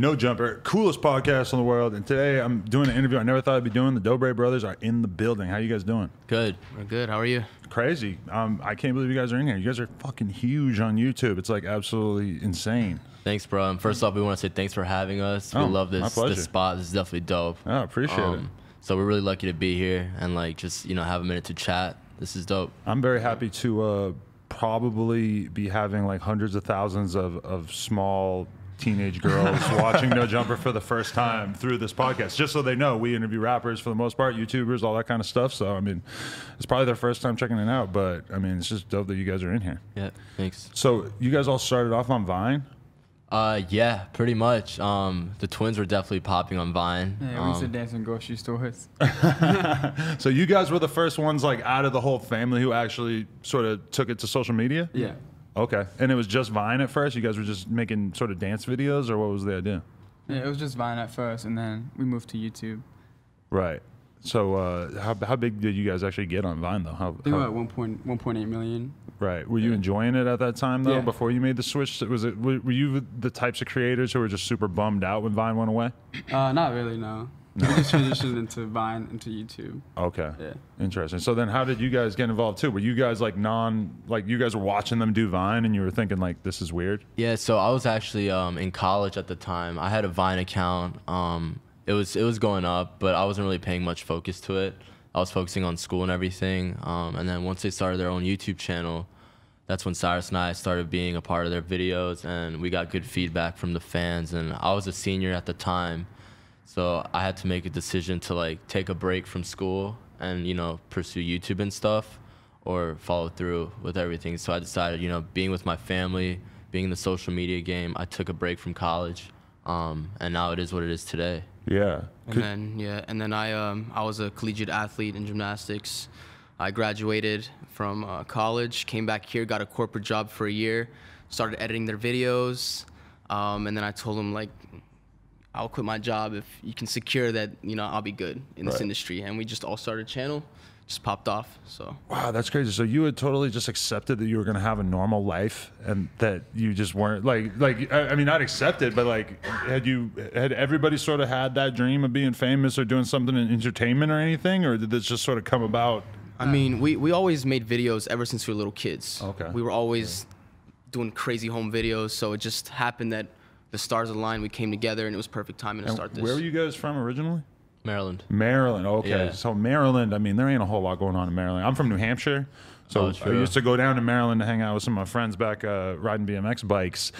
No Jumper, coolest podcast in the world. And today I'm doing an interview I never thought I'd be doing. The Dobre brothers are in the building. How you guys doing? Good. We're good. How are you? Crazy. Um, I can't believe you guys are in here. You guys are fucking huge on YouTube. It's like absolutely insane. Thanks, bro. And first off, we want to say thanks for having us. Oh, we love my this pleasure. this spot. This is definitely dope. Um, Oh, appreciate it. So we're really lucky to be here and like just you know have a minute to chat. This is dope. I'm very happy to uh, probably be having like hundreds of thousands of, of small teenage girls watching No Jumper for the first time through this podcast. Just so they know, we interview rappers for the most part, YouTubers, all that kind of stuff. So, I mean, it's probably their first time checking it out, but I mean, it's just dope that you guys are in here. Yeah. Thanks. So, you guys all started off on Vine? Uh, yeah, pretty much. Um, the twins were definitely popping on Vine. Yeah, we used to Um, dance in grocery stores. So, you guys were the first ones like out of the whole family who actually sort of took it to social media? Yeah. Okay. And it was just Vine at first? You guys were just making sort of dance videos, or what was the idea? Yeah, it was just Vine at first, and then we moved to YouTube. Right. So, uh, how, how big did you guys actually get on Vine, though? How, They were how- at 1.1.8 million. right. Were you yeah. enjoying it at that time, though, Yeah. before you made the switch? Was it? Were were you the types of creators who were just super bummed out when Vine went away? Uh, not really, no. We just transitioned into Vine, into YouTube. Okay. Yeah. Interesting. So then, how did you guys get involved too? Were you guys like non, like you guys were watching them do Vine, and you were thinking like, this is weird? Yeah, so I was actually um, in college at the time. I had a Vine account. Um, it was it was going up, but I wasn't really paying much focus to it. I was focusing on school and everything. Um, and then once they started their own YouTube channel, that's when Cyrus and I started being a part of their videos, and we got good feedback from the fans. And I was a senior at the time, so I had to make a decision to like take a break from school and you know pursue YouTube and stuff, or follow through with everything. So I decided, you know, being with my family, being in the social media game, I took a break from college, um, and now it is what it is today. Yeah. And Could- then yeah, and then I um I was a collegiate athlete in gymnastics. I graduated from uh, college, came back here, got a corporate job for a year, started editing their videos, um, and then I told them like, I'll quit my job if you can secure that you know I'll be good in this industry. And we just all started a channel, just popped off. So Wow, that's crazy. So you had totally just accepted that you were going to have a normal life, and that you just weren't like, like I I mean, not accepted, but like, had you had everybody sort of had that dream of being famous or doing something in entertainment or anything, or did this just sort of come about? I mean, we, we always made videos ever since we were little kids. Okay. We were always doing crazy home videos, so it just happened that the stars aligned. We came together, and it was perfect timing to And start this. where were you guys from originally? Maryland. Maryland. Okay, Yeah. so Maryland. I mean, there ain't a whole lot going on in Maryland. I'm from New Hampshire, so Oh, I used to go down to Maryland to hang out with some of my friends back uh, riding BMX bikes.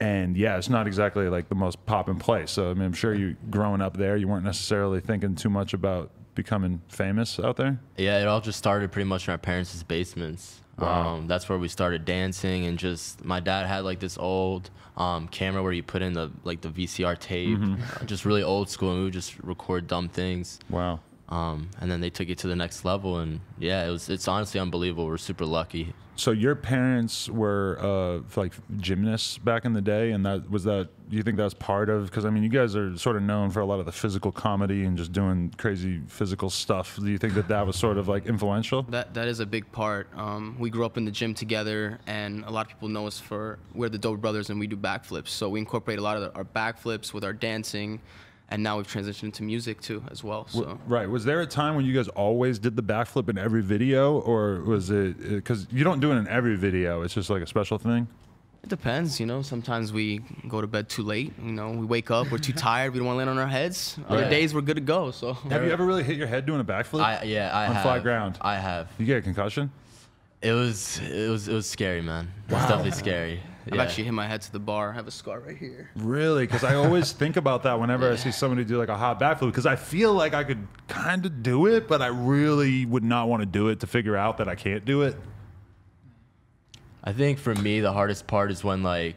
And yeah, it's not exactly like the most poppin' place. So I mean, I'm sure you growing up there, you weren't necessarily thinking too much about becoming famous out there. Yeah, it all just started pretty much in our parents' basements. Wow. Um, that's where we started dancing, and just my dad had like this old um, camera where you put in the like the VCR tape, Mm-hmm. just really old school, and we would just record dumb things. Wow. Um, and then they took it to the next level, and yeah, it was it's honestly unbelievable. We're super lucky. So your parents were uh, like gymnasts back in the day, and that was that. Do you think that's part of? Because I mean, you guys are sort of known for a lot of the physical comedy and just doing crazy physical stuff. Do you think that that was sort of like influential? That that is a big part. Um, we grew up in the gym together, and a lot of people know us for we're the Dobre Brothers, and we do backflips. So we incorporate a lot of the, our backflips with our dancing, and now we've transitioned into music too as well. So. Right. Was there a time when you guys always did the backflip in every video, or was it uh, because you don't do it in every video? It's just like a special thing. It depends, you know. Sometimes we go to bed too late. You know, we wake up, we're too tired, we don't want to land on our heads. Other Right. days we're good to go. So Have you ever really hit your head doing a backflip? I yeah, I On have flat ground. I have. you get a concussion. It was it was it was scary, man. It was definitely scary. I've Yeah. actually hit my head to the bar. I have a scar right here. Really? Because I always think about that whenever I see somebody do like a hot backflip. Because I feel like I could kind of do it, but I really would not want to do it to figure out that I can't do it. I think for me the hardest part is when like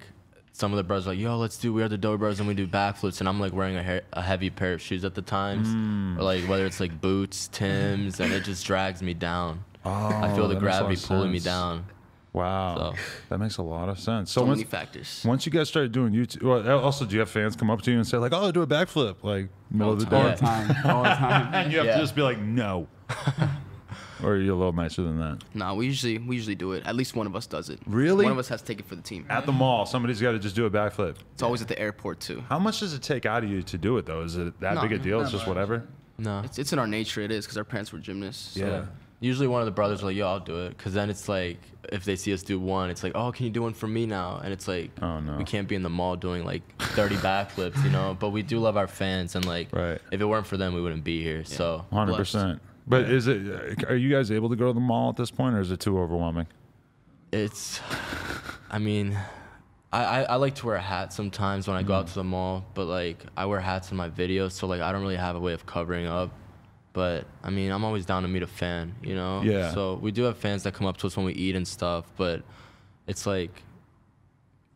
some of the brothers are like, yo, let's do We Are the Dobre Brothers and we do backflips, and I'm like wearing a, he- a heavy pair of shoes at the times, Mm. or like whether it's like boots, Tims, and it just drags me down. I feel Oh, the that makes a lot gravity of pulling me down. Wow, So- that makes a lot of sense. So, So once, many factors. once you guys started doing YouTube, well, uh, also do you have fans come up to you and say like, "Oh, do a backflip," like middle of the All day, All the time. All the time. and you have Yeah. to just be like, "No." or are you a little nicer than that? Nah, we usually we usually do it. At least one of us does it. Really? One of us has to take it for the team. At the mall, somebody's got to just do a backflip. It's always at the airport too. How much does it take out of you to do it though? Is it that No, big a deal? It's never. just whatever. No. It's, it's in our nature. It is because our parents were gymnasts. so- Yeah. Usually one of the brothers are like, yo, I'll do it. Cause then it's like, if they see us do one, it's like, oh, can you do one for me now? And it's like, Oh, no. we can't be in the mall doing like 30 backflips, you know? But we do love our fans, and like, Right. if it weren't for them, we wouldn't be here. So Hundred percent. But is it? Are you guys able to go to the mall at this point, or is it too overwhelming? it's, I mean, I, I, I like to wear a hat sometimes when I go out mm. to the mall, but like, I wear hats in my videos, so like, I don't really have a way of covering up. But I mean, I'm always down to meet a fan, you know? Yeah. So we do have fans that come up to us when we eat and stuff, but it's like,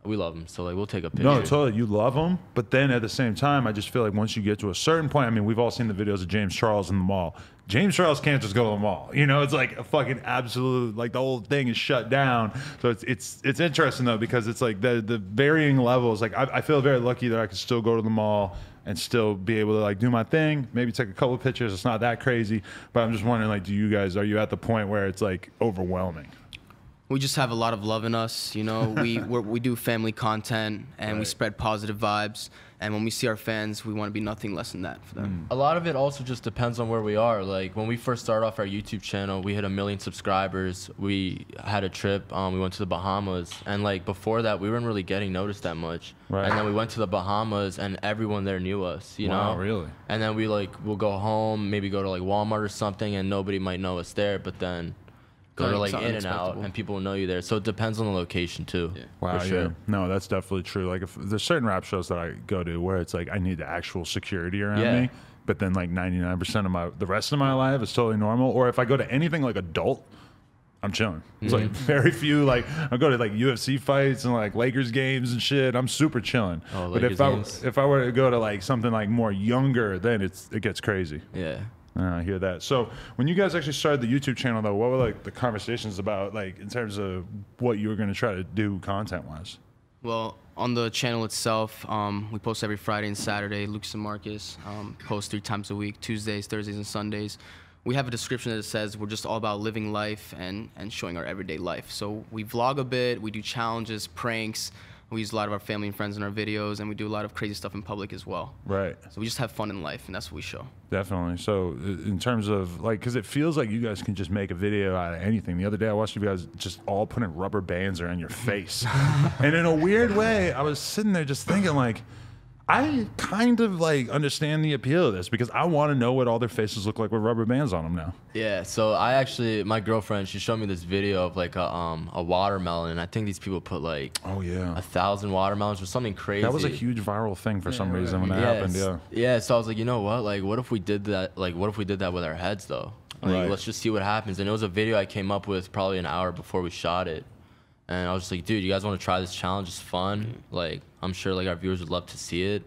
we love them. So like, we'll take a picture. No, totally. You love them, but then at the same time, I just feel like once you get to a certain point, I mean, we've all seen the videos of James Charles in the mall. James Charles can't just go to the mall. You know, it's like a fucking absolute like the whole thing is shut down. So it's it's it's interesting though because it's like the the varying levels. Like I, I feel very lucky that I can still go to the mall and still be able to like do my thing. Maybe take a couple pictures. It's not that crazy, but I'm just wondering like, do you guys are you at the point where it's like overwhelming? We just have a lot of love in us. You know, we we're, we do family content and we spread positive vibes. And when we see our fans, we want to be nothing less than that for them. A lot of it also just depends on where we are. Like when we first started off our YouTube channel, we hit a million subscribers. We had a trip. Um, we went to the Bahamas, and like before that, we weren't really getting noticed that much. Right. And then we went to the Bahamas, and everyone there knew us. You Wow, know. really? And then we like we'll go home, maybe go to like Walmart or something, and nobody might know us there. But then go to Like, like In-N-Out, and people will know you there. So it depends on the location too. Yeah. Wow, For sure. yeah. No, that's definitely true. Like, if there's certain rap shows that I go to where it's like I need the actual security around Yeah. me, but then like 99% of my the rest of my life is totally normal. Or if I go to anything like adult, I'm chilling. It's like Mm-hmm. very few. Like I go to like UFC fights and like Lakers games and shit. I'm super chilling. Oh, but if Lakers I games. if I were to go to like something like more younger, then it's it gets crazy. Yeah. Uh, I hear that. So when you guys actually started the YouTube channel, though, what were like the conversations about, like in terms of what you were going to try to do content wise? Well, on the channel itself, um, we post every Friday and Saturday. Lucas and Marcus um, post three times a week Tuesdays, Thursdays, and Sundays. We have a description that says we're just all about living life and, and showing our everyday life. So we vlog a bit, we do challenges, pranks. We use a lot of our family and friends in our videos, and we do a lot of crazy stuff in public as well. Right. So we just have fun in life, and that's what we show. Definitely. So, in terms of like, because it feels like you guys can just make a video out of anything. The other day, I watched you guys just all putting rubber bands around your face, and in a weird way, I was sitting there just thinking like. I kind of like understand the appeal of this because I want to know what all their faces look like with rubber bands on them now. Yeah, so I actually, my girlfriend, she showed me this video of like a um a watermelon, and I think these people put like Oh yeah, a thousand watermelons or something crazy. that was a huge viral thing for some right. reason when that yeah, happened. Yeah. Yeah, so I was like, you know what? Like, what if we did that? Like, what if we did that with our heads though? Like, Right. let's just see what happens. And it was a video I came up with probably an hour before we shot it, and I was just like, dude, you guys want to try this challenge? It's fun. Like, I'm sure like our viewers would love to see it,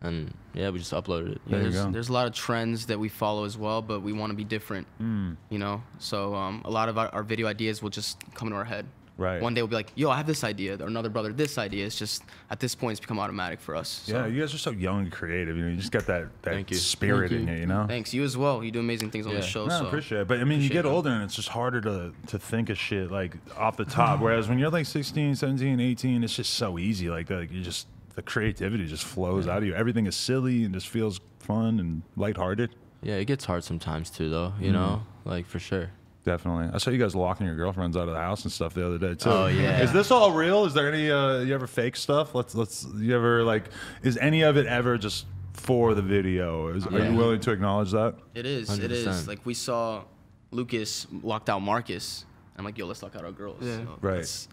and yeah, we just uploaded it. There there's, there's a lot of trends that we follow as well, but we want to be different. Hmm. You know, so um, a lot of our, our video ideas will just come into our head. Right. One day we'll be like, "Yo, I have this idea," or another brother, "This idea." It's just at this point, it's become automatic for us. So. Yeah, you guys are so young and creative. You know, you just got that that Thank you. spirit Thank in you. you. You know. Thanks. You as well. You do amazing things on Yeah. the show. No, I so appreciate it. But I mean, you get it. older and it's just harder to, to think of shit like off the top. Whereas when you're like 16, 17, 18, it's just so easy. Like, the, you just, the creativity just flows out of you. Everything is silly and just feels fun and lighthearted. Yeah, it gets hard sometimes too, though. You Hmm. know, like for sure. Definitely. I saw you guys locking your girlfriends out of the house and stuff the other day too. Oh, yeah. Is this all real? Is there any uh you ever fake stuff? Let's let's you ever like is any of it ever just for the video? Is, Are you willing to acknowledge that? it is. It 100%. is. Like we saw Lucas locked out Marcus. I'm like, "Yo, let's lock out our girls." Yeah. So Right.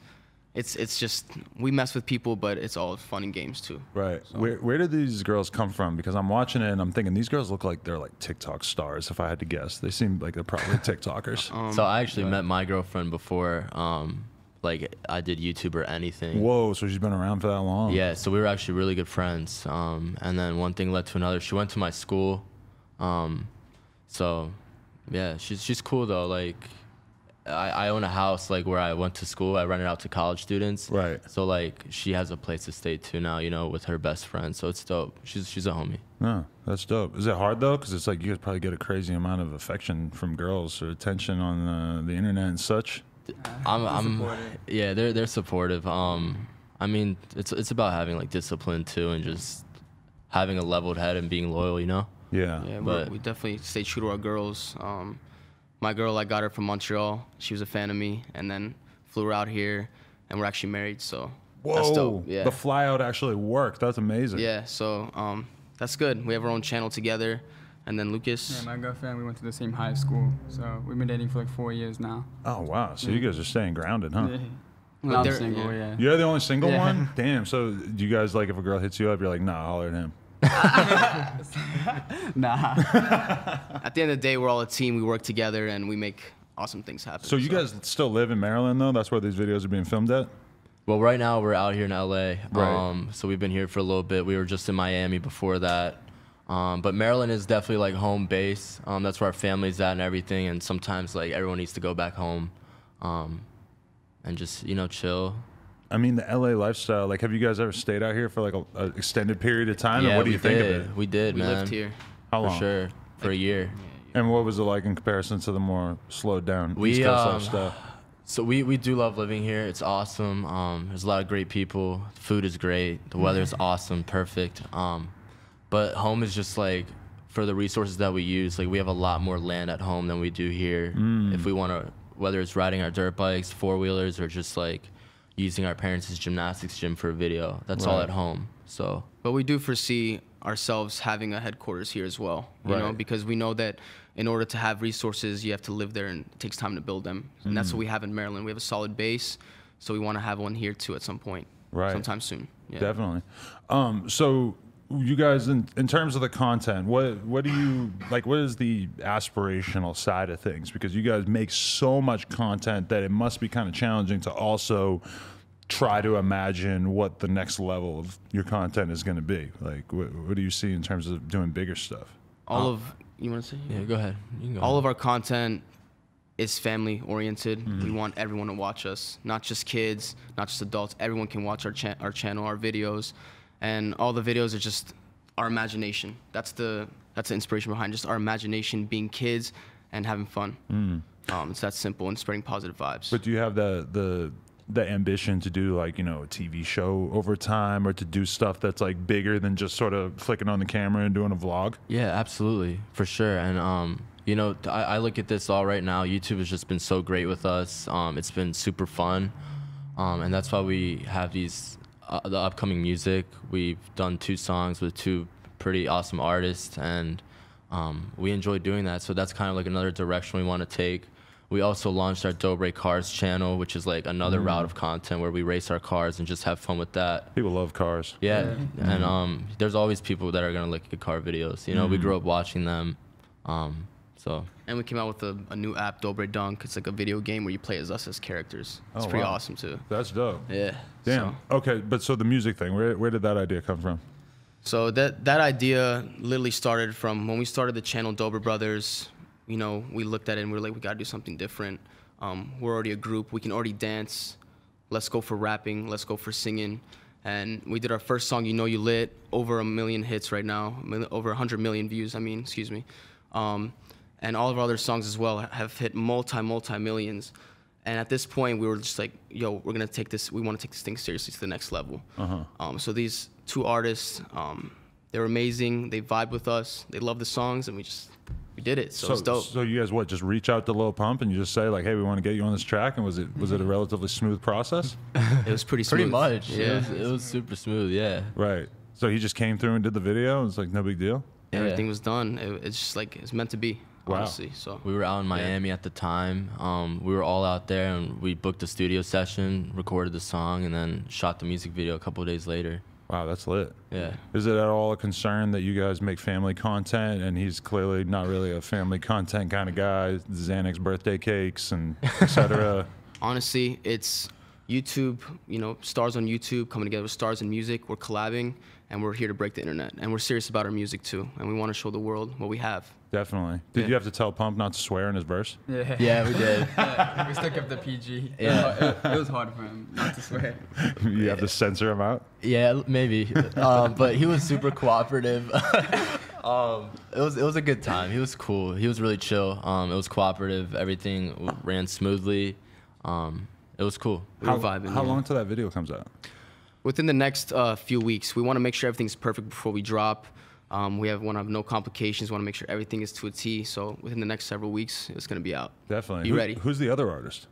It's, it's it's just we mess with people, but it's all fun and games too. Right. Where where did these girls come from? Because I'm watching it and I'm thinking these girls look like they're like TikTok stars. If I had to guess, they seem like they're probably TikTokers. Um, so I actually met my girlfriend before, um, like I did YouTube or anything. Whoa! So she's been around for that long. Yeah, so we were actually really good friends. Um, and then one thing led to another. She went to my school. Um, so yeah, she's she's cool though. Like I, I own a house like where I went to school. I rent it out to college students. Right. So like she has a place to stay too now, you know, with her best friend. So it's dope. She's she's a homie. No, that's dope. Is it hard though? Because it's like you guys probably get a crazy amount of affection from girls or attention on uh, the internet and such. I'm, I'm yeah, they're they're supportive. Um, I mean, it's it's about having like discipline too, and just having a leveled head and being loyal. You know. Yeah. Yeah, But- we definitely stay true to our girls. Um, my girl, I got her from Montreal. She was a fan of me, and then flew her out here, and we're actually married. So Whoa. that's. Yeah. The flyout actually worked. That's amazing. yeah. So um, that's good. We have our own channel together, and then Lucas. Yeah, my girlfriend, we went to the same high school, so we've been dating for like four years now. Oh wow. So you guys are staying grounded, huh? Yeah. But Well, I'm single, yeah. yeah. You're the only single Yeah. one? Damn. So do you guys like if a girl hits you up, you're like, nah, holler at him. Nah. At the end of the day, we're all a team. We work together, and we make awesome things happen. So you guys still live in Maryland though? That's where these videos are being filmed at? Well, right now we're out here in LA. Right. Um, so we've been here for a little bit. We were just in Miami before that. Um, but Maryland is definitely like home base. Um, that's where our family's at and everything. And sometimes like everyone needs to go back home, um, and just you know chill. I mean, the LA lifestyle. Like, have you guys ever stayed out here for like a, a extended period of time? and yeah, what do we you think did. of it? We did, we man. lived here. How for long? sure for a year. And what was it like in comparison to the more slowed down We, East Coast um, lifestyle? So we, we do love living here. It's awesome. Um, there's a lot of great people. The food is great. The weather is awesome, perfect. Um, but home is just like for the resources that we use. Like we have a lot more land at home than we do here. Mm. If we want to, whether it's riding our dirt bikes, four wheelers, or just like using our parents' gymnastics gym for a video, that's all at home. So But we do foresee ourselves having a headquarters here as well, you know, because we know that in order to have resources, you have to live there, and it takes time to build them. And that's what we have in Maryland. We have a solid base, so we want to have one here too at some point, Right. sometime soon. Yeah. Definitely. Um, so you guys, in, in terms of the content, what what do you like? What is the aspirational side of things? Because you guys make so much content that it must be kind of challenging to also try to imagine what the next level of your content is going to be. Like, what, what do you see in terms of doing bigger stuff? All of you want to say? yeah, go ahead. You can go All ahead. of our content is family oriented. Mm-hmm. We want everyone to watch us, not just kids, not just adults. Everyone can watch our cha- our channel, our videos, and all the videos are just our imagination. That's the that's the inspiration behind just our imagination, being kids and having fun. Um, it's that simple and spreading positive vibes. Mm. But do you have the the the ambition to do like you know a TV show over time, or to do stuff that's like bigger than just sort of flicking on the camera and doing a vlog? Yeah, absolutely, for sure. And um, you know, I, I look at this all right now. YouTube has just been so great with us. Um, it's been super fun, um, and that's why we have these uh, the upcoming music. We've done two songs with two pretty awesome artists, and um, we enjoy doing that. So that's kind of like another direction we want to take. We also launched our Dobre Cars channel, which is like another route of content where we race our cars and just have fun with that. People love cars. Yeah, and um, there's always people that are gonna look at car videos. You know, we grew up watching them, um, so and we came out with a, a new app, Dobre Dunk. It's like a video game where you play as us as characters. It's Oh, pretty wow. awesome too. That's dope. Yeah. Damn. So- Okay, but so the music thing, where where did that idea come from? So that that idea literally started from when we started the channel Dobre Brothers. You know, we looked at it and we were like, we gotta do something different. Um, we're already a group. We can already dance. Let's go for rapping. Let's go for singing. And we did our first song, "You Know You Lit," over a million hits right now, over 100 million views. I mean, excuse me. Um, and all of our other songs as well have hit multi multi millions. And at this point, we were just like, "Yo, we're gonna take this. We want to take this thing seriously to the next level." Uh Um, so these two artists, um, they're amazing. They vibe with us. They love the songs, and we just we did it. So, it's dope. so you guys what? Just reach out to Lil Pump and you just say like, hey, we want to get you on this track, and was it was it a relatively smooth process? it was pretty smooth. pretty much, Yeah. it, was, it was super smooth. Yeah, right. So he just came through and did the video. It's like no big deal. Yeah. Everything was done. It, it's just like it's meant to be. Wow. Honestly. So we were out in Miami at the time. Um, we were all out there, and we booked a studio session, recorded the song, and then shot the music video a couple of days later. Wow, that's lit. Yeah. Is it at all a concern that you guys make family content and he's clearly not really a family content kind of guy? Xanax birthday cakes and etc. honestly, it's YouTube, you know, stars on YouTube coming together with stars in music. We're collabing, and we're here to break the internet. And we're serious about our music too, and we want to show the world what we have. Definitely. Did Yeah. you have to tell Pump not to swear in his verse? Yeah. Yeah, we did. Yeah, we still kept the PG. Yeah. It, it was hard for him not to swear. you have to censor him out. Yeah, maybe. um, but he was super cooperative. um, it was it was a good time. He was cool. He was really chill. Um, it was cooperative. Everything ran smoothly. Um, it was cool. We how vibing. how yeah. long till that video comes out? Within the next uh, few weeks, we want to make sure everything's perfect before we drop. Um, we have want to have no complications. Want to make sure everything is to a T. So within the next several weeks, it's gonna be out. Definitely. Be Who- ready. Who's the other artist?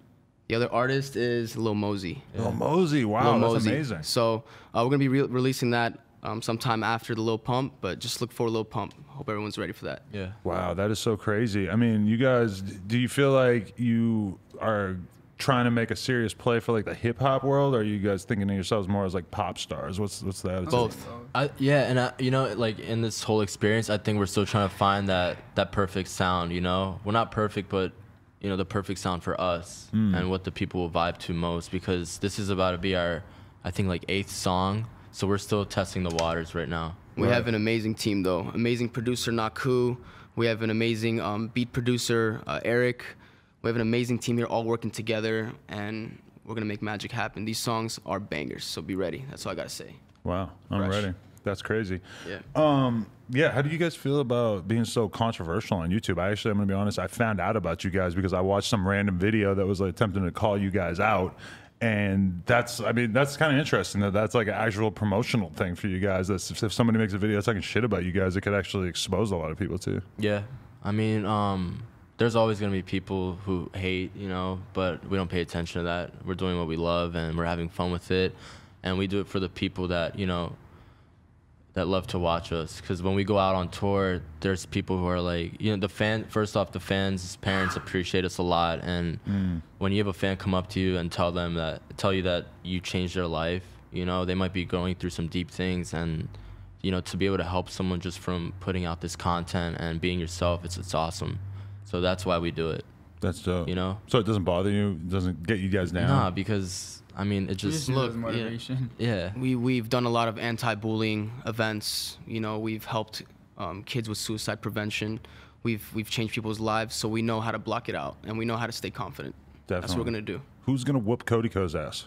The other artist is Lil Mosey. Lil Mosey. Wow, Lil that's Mosey. amazing. So uh, we're gonna be re- releasing that um, sometime after the Lil Pump, but just look for Lil Pump. Hope everyone's ready for that. Yeah. Wow, that is so crazy. I mean, you guys, do you feel like you are trying to make a serious play for like the hip hop world, or are you guys thinking of yourselves more as like pop stars? What's what's the attitude? Both. I, yeah, and I, you know, like in this whole experience, I think we're still trying to find that that perfect sound. You know, we're not perfect, but you know, the perfect sound for us and what the people will vibe to most. Because this is about to be our, I think, like eighth song. So we're still testing the waters right now. We have an amazing team though. Amazing producer Naku. We have an amazing um, beat producer uh, Eric. We have an amazing team here, all working together, and we're gonna make magic happen. These songs are bangers, so be ready. That's all I gotta say. Wow, I'm Fresh. ready. That's crazy. Yeah. Um, yeah. How do you guys feel about being so controversial on YouTube? I actually, I'm gonna be honest. I found out about you guys because I watched some random video that was like attempting to call you guys out, and that's, I mean, that's kind of interesting that that's like an actual promotional thing for you guys. That's if, if somebody makes a video talking shit about you guys, it could actually expose a lot of people too. Yeah, I mean, um, there's always gonna be people who hate, you know, but we don't pay attention to that. We're doing what we love and we're having fun with it, and we do it for the people that you know that love to watch us. Because when we go out on tour, there's people who are like, you know, the fan. First off, the fans' parents appreciate us a lot, and mm. when you have a fan come up to you and tell them that, tell you that you changed their life, you know, they might be going through some deep things, and you know, to be able to help someone just from putting out this content and being yourself, it's it's awesome. So that's why we do it. That's dope. You know? so it doesn't bother you, it doesn't get you guys down. Nah, because I mean, it just just use it look, as yeah. yeah. We we've done a lot of anti-bullying events. You know, we've helped um, kids with suicide prevention. We've we've changed people's lives, so we know how to block it out, and we know how to stay confident. Definitely. That's what we're gonna do. Who's gonna whoop Cody KO's ass?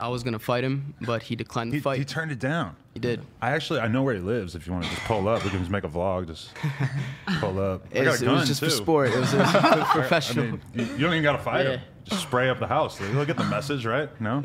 I was gonna fight him, but he declined the He, fight. he turned it down. He did. I actually I know where he lives. If you want to just pull up, we can just make a vlog. Just pull up. It was, it was just for sport. It was, it was for I professional. mean, you, you don't even got to fight him. Just spray up the house. You'll get the message, right? No.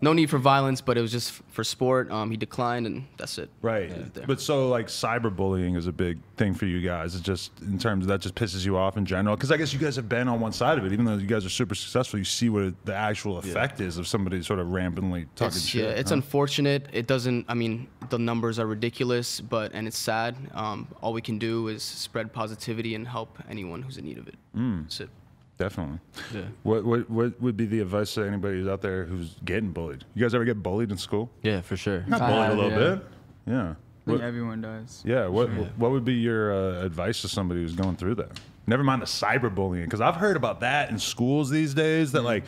No need for violence, but it was just for sport. Um, he declined, and that's it. Right. there. But so like cyberbullying is a big thing for you guys. It's just in terms of that just pisses you off in general. Because I guess you guys have been on one side of it. Even though you guys are super successful, you see what it, the actual effect is of somebody sort of rampantly talking It's, shit. yeah, it's huh? unfortunate. It doesn't. I mean, the numbers are ridiculous, but and it's sad. Um, all we can do is spread positivity and help anyone who's in need of it. Mm. That's it. Definitely. Yeah. What, what what would be the advice to anybody who's out there who's getting bullied? You guys ever get bullied in school? Yeah, for sure. Not I bullied have, a little yeah. bit. Yeah. I think What, everyone does. yeah. What what would be your uh, advice to somebody who's going through that? Never mind the cyberbullying, because I've heard about that in schools these days. That like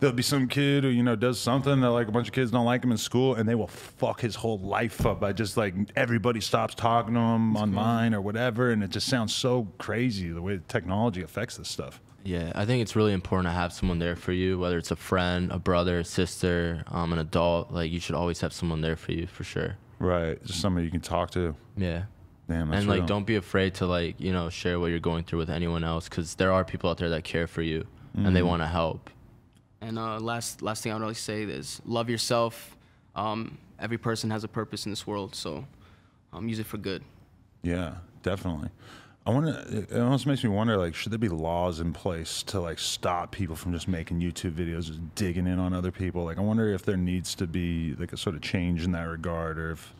there'll be some kid who you know does something that like a bunch of kids don't like him in school, and they will fuck his whole life up by just like everybody stops talking to him online or whatever, and it just sounds so crazy the way the technology affects this stuff. Yeah, I think it's really important to have someone there for you, whether it's a friend, a brother, a sister, um, an adult. Like you should always have someone there for you for sure. Right. Just somebody you can talk to. Yeah. Damn. That's and like don't be afraid to like, you know, share what you're going through with anyone else cuz there are people out there that care for you and Mm-hmm. they want to help. And uh, last last thing I would really say is love yourself. Um, every person has a purpose in this world, so um, use it for good. Yeah, definitely. I wonder. It almost makes me wonder. Like, should there be laws in place to like stop people from just making YouTube videos, just digging in on other people? Like, I wonder if there needs to be like a sort of change in that regard, or if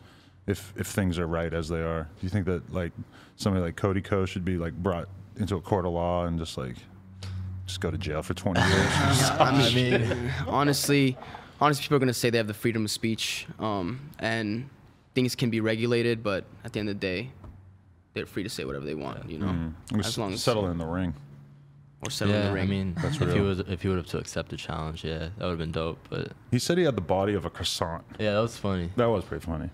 if if things are right as they are. Do you think that like somebody like Cody KO should be like brought into a court of law and just like just go to jail for 20 years? I mean, honestly, honestly, people are gonna say they have the freedom of speech, um, and things can be regulated, but at the end of the day, they're free to say whatever they want. You know, We as long as settle in the ring. or settle in yeah, the ring. I mean, That's if he real. was if he would have to accept the challenge, yeah, that would have been dope, but He said he had the body of a croissant. yeah, that was funny. That was pretty funny.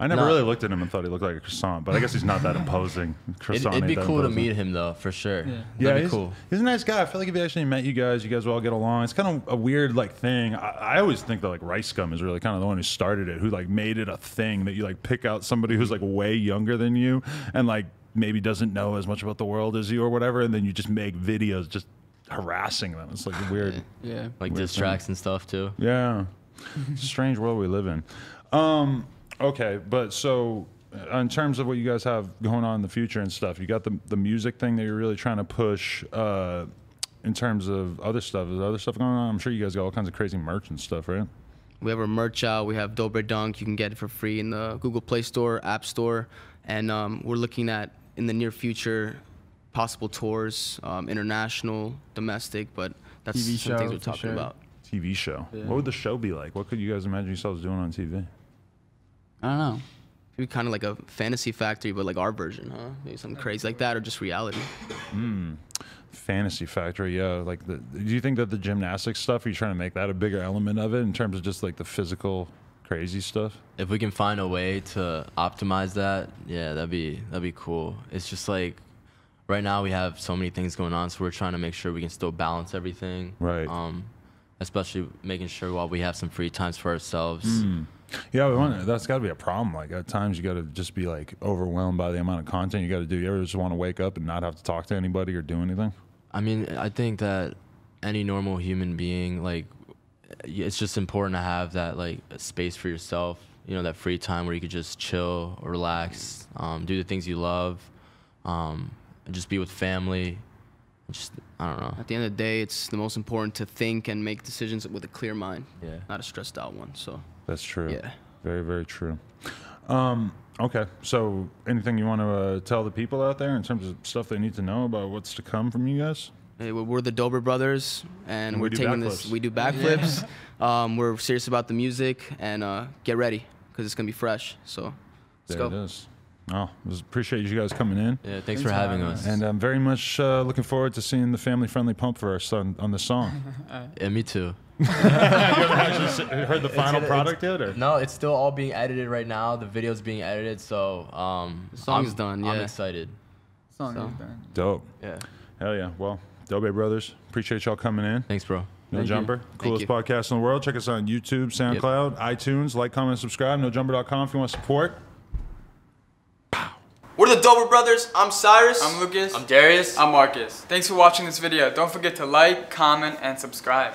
I never No. really looked at him and thought he looked like a croissant, but I guess he's not that imposing. It'd, Croissant it'd be ain't that cool to meet him though, for sure. Yeah. Yeah, That'd be he's, cool. he's a nice guy. I feel like if he actually met you guys, you guys would all get along. It's kind of a weird like thing. I, I always think that like RiceGum is really kind of the one who started it, who like made it a thing that you like pick out somebody who's like way younger than you and like maybe doesn't know as much about the world as you or whatever, and then you just make videos just harassing them. It's like a weird. Yeah. Like Weird diss tracks and stuff too. Yeah, it's a strange world we live in. Um, okay, but so uh, in terms of what you guys have going on in the future and stuff, you got the the music thing that you're really trying to push. Uh, in terms of other stuff, is there other stuff going on? I'm sure you guys got all kinds of crazy merch and stuff, right? We have our merch out. We have Dobre Dunk. You can get it for free in the Google Play Store, App Store, and um, we're looking at in the near future possible tours, um, international, domestic. But that's TV some show, things we're talking sure. about. TV show. Yeah. What would the show be like? What could you guys imagine yourselves doing on TV? I don't know. Maybe kind of like a fantasy factory, but like our version, huh? Maybe something crazy like that, or just reality. Fantasy Factory, yeah. Like, the, do you think that the gymnastics stuff? Are you trying to make that a bigger element of it in terms of just like the physical, crazy stuff? If we can find a way to optimize that, yeah, that'd be that'd be cool. It's just like right now we have so many things going on, so we're trying to make sure we can still balance everything. Right. Um, especially making sure while we have some free times for ourselves. Mm. Yeah, we want, that's got to be a problem. Like at times you got to just be like overwhelmed by the amount of content you got to do. You ever just want to wake up and not have to talk to anybody or do anything? I mean, I think that any normal human being, like, it's just important to have that like space for yourself. You know, that free time where you could just chill, relax, um, do the things you love, um, and just be with family. Just I don't know. At the end of the day, it's the most important to think and make decisions with a clear mind, Yeah. not a stressed out one. So That's true. Yeah. Very, very true. Um, okay. So anything you want to uh, tell the people out there in terms of stuff they need to know about what's to come from you guys? Hey, we're- the Dobre Brothers, and And we we're do taking this. We do backflips. um, we're serious about the music, and uh, get ready because it's gonna be fresh. So let's there go. It is. Oh, just appreciate you guys coming in. Yeah, thanks, Thanks for for having having us. us. And I'm very much uh, looking forward to seeing the family-friendly pump for our son on the song. yeah, me too. you haven't actually heard the final gonna- product yet? Or? No, it's still all being edited right now. The video's being edited, so um, The song's I'm- done, I'm yeah. excited. Song So. is done. Dope. Yeah. Hell yeah. Well, Dobre Brothers, appreciate y'all coming in. Thanks, bro. No Thank you. Jumper, coolest podcast in the world. Check us out on YouTube, SoundCloud, iTunes. Like, comment, subscribe. NoJumper.com if you want to support. We're the Dobre Brothers. I'm Cyrus. I'm Lucas. I'm Darius. I'm Marcus. Thanks for watching this video. Don't forget to like, comment, and subscribe.